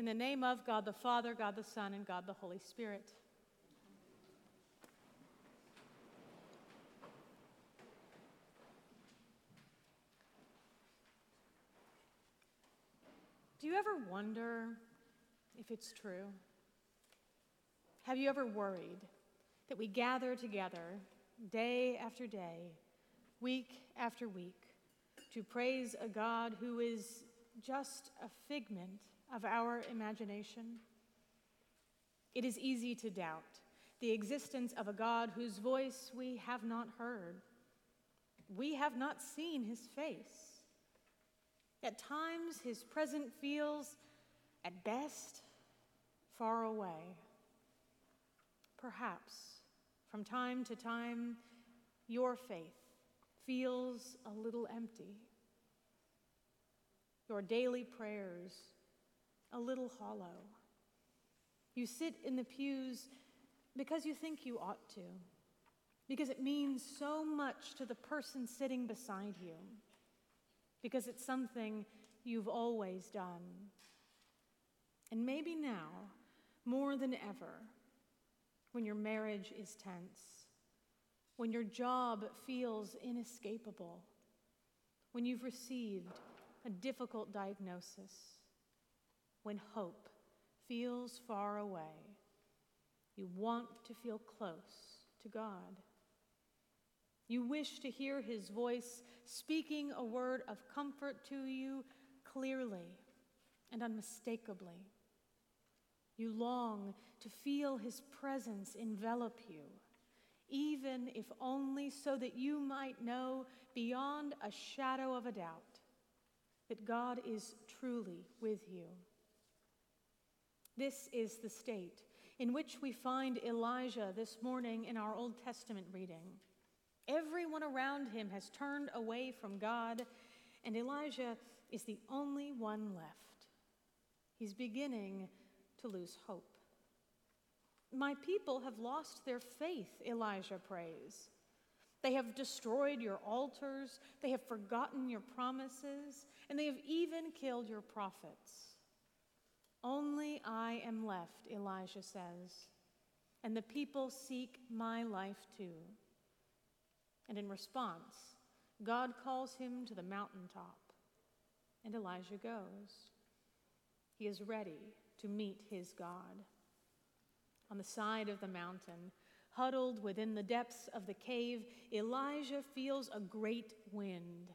In the name of God the Father, God the Son, and God the Holy Spirit. Do you ever wonder if it's true? Have you ever worried that we gather together day after day, week after week, to praise a God who is just a figment of our imagination? It is easy to doubt the existence of a God whose voice we have not heard. We have not seen his face. At times, his presence feels, at best, far away. Perhaps, from time to time, your faith feels a little empty. Your daily prayers a little hollow. You sit in the pews because you think you ought to, because it means so much to the person sitting beside you, because it's something you've always done. And maybe now, more than ever, when your marriage is tense, when your job feels inescapable, when you've received a difficult diagnosis when hope feels far away, you want to feel close to God. You wish to hear His voice speaking a word of comfort to you clearly and unmistakably. You long to feel His presence envelop you, even if only so that you might know beyond a shadow of a doubt that God is truly with you. This is the state in which we find Elijah this morning in our Old Testament reading. Everyone around him has turned away from God, and Elijah is the only one left. He's beginning to lose hope. My people have lost their faith, Elijah prays. They have destroyed your altars, they have forgotten your promises, and they have even killed your prophets. I am left, Elijah says, and the people seek my life too. And in response, God calls him to the mountaintop, and Elijah goes. He is ready to meet his God. On the side of the mountain, huddled within the depths of the cave, Elijah feels a great wind,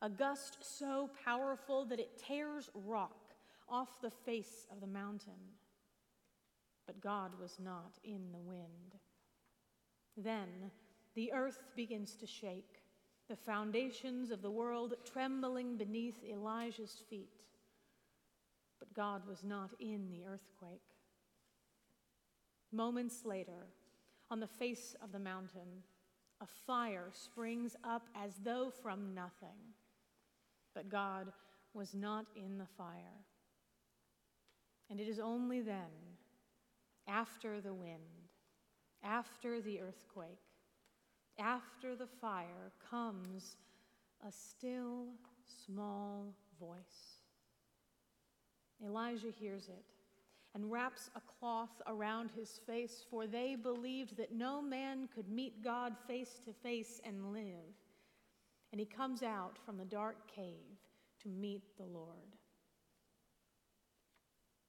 a gust so powerful that it tears rock off the face of the mountain. But God was not in the wind. Then the earth begins to shake, the foundations of the world trembling beneath Elijah's feet. But God was not in the earthquake. Moments later, on the face of the mountain, a fire springs up as though from nothing. But God was not in the fire. And it is only then, after the wind, after the earthquake, after the fire, comes a still, small voice. Elijah hears it and wraps a cloth around his face, for they believed that no man could meet God face to face and live. And he comes out from the dark cave to meet the Lord.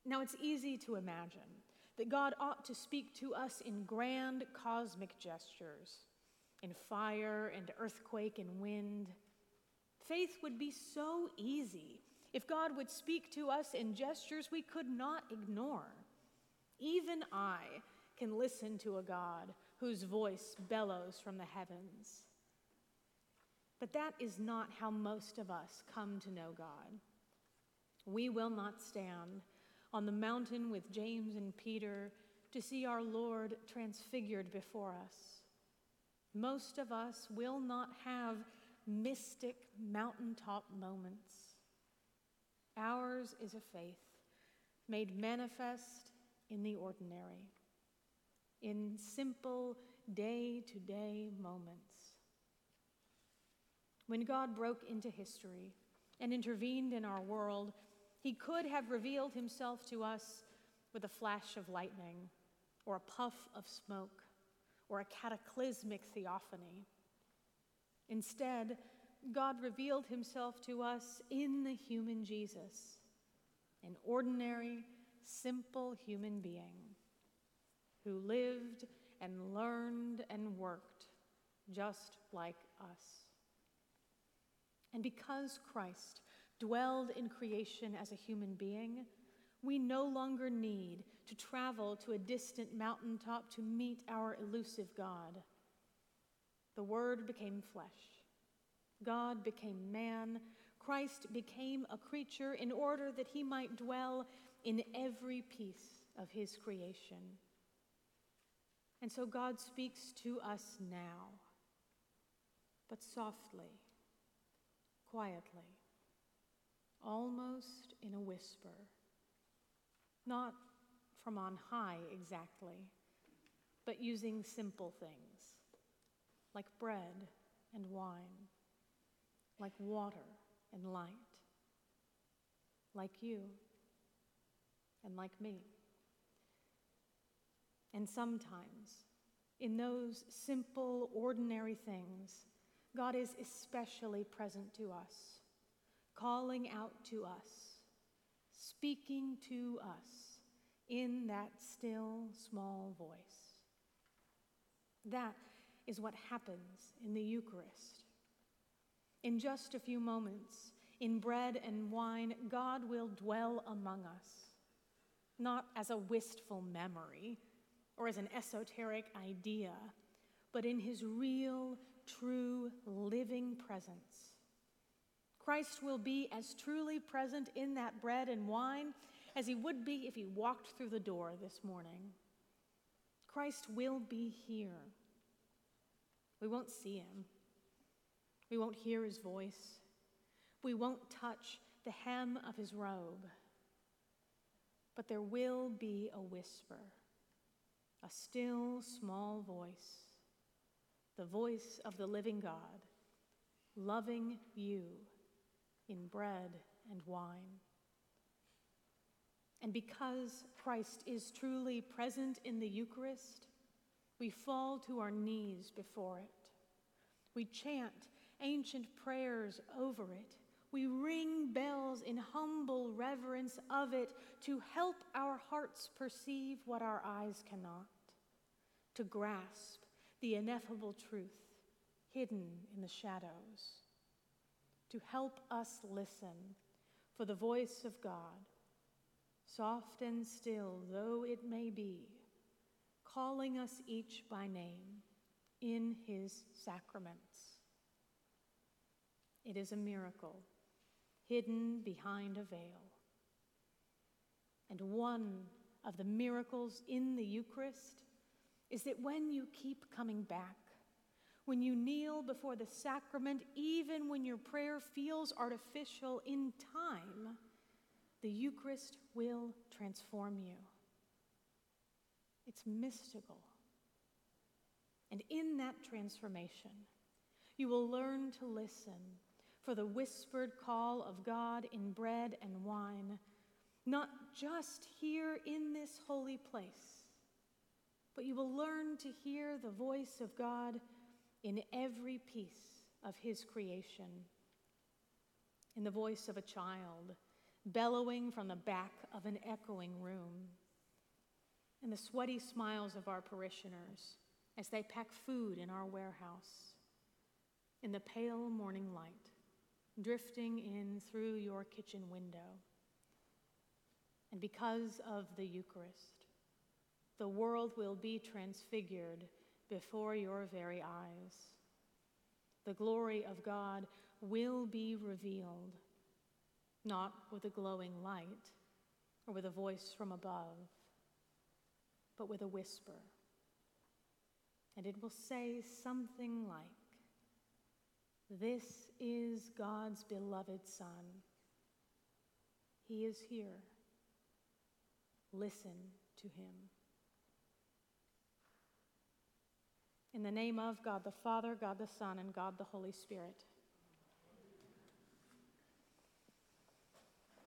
Now, it's easy to imagine that God ought to speak to us in grand cosmic gestures, in fire and earthquake and wind. Faith would be so easy if God would speak to us in gestures we could not ignore. Even I can listen to a God whose voice bellows from the heavens. But that is not how most of us come to know God. We will not stand on the mountain with James and Peter to see our Lord transfigured before us. Most of us will not have mystic mountaintop moments. Ours is a faith made manifest in the ordinary, in simple day to day moments. When God broke into history and intervened in our world, He could have revealed himself to us with a flash of lightning, or a puff of smoke, or a cataclysmic theophany. Instead, God revealed himself to us in the human Jesus, an ordinary, simple human being who lived and learned and worked just like us. And because Christ dwelled in creation as a human being, we no longer need to travel to a distant mountaintop to meet our elusive God. The Word became flesh. God became man. Christ became a creature in order that he might dwell in every piece of his creation. And so God speaks to us now, but softly, quietly, almost in a whisper, not from on high exactly, but using simple things like bread and wine, like water and light, like you and like me. And sometimes, in those simple, ordinary things, God is especially present to us, calling out to us, speaking to us in that still, small voice. That is what happens in the Eucharist. In just a few moments, in bread and wine, God will dwell among us, not as a wistful memory or as an esoteric idea, but in his real, true, living presence. Christ will be as truly present in that bread and wine as he would be if he walked through the door this morning. Christ will be here. We won't see him. We won't hear his voice. We won't touch the hem of his robe. But there will be a whisper a still small voice, the voice of the living God, loving you in bread and wine. And because Christ is truly present in the Eucharist, we fall to our knees before it. We chant ancient prayers over it. We ring bells in humble reverence of it to help our hearts perceive what our eyes cannot, to grasp the ineffable truth hidden in the shadows, to help us listen for the voice of God, soft and still though it may be, calling us each by name in his sacraments. It is a miracle hidden behind a veil. And one of the miracles in the Eucharist is that when you keep coming back, when you kneel before the sacrament, even when your prayer feels artificial in time, the Eucharist will transform you. It's mystical. And in that transformation, you will learn to listen for the whispered call of God in bread and wine, not just here in this holy place, but you will learn to hear the voice of God in every piece of His creation. In the voice of a child bellowing from the back of an echoing room, in the sweaty smiles of our parishioners as they pack food in our warehouse, in the pale morning light drifting in through your kitchen window. And because of the Eucharist, the world will be transfigured before your very eyes. The glory of God will be revealed, not with a glowing light or with a voice from above, but with a whisper. And it will say something like, this is God's beloved Son. He is here. Listen to him. In the name of God the Father, God the Son, and God the Holy Spirit.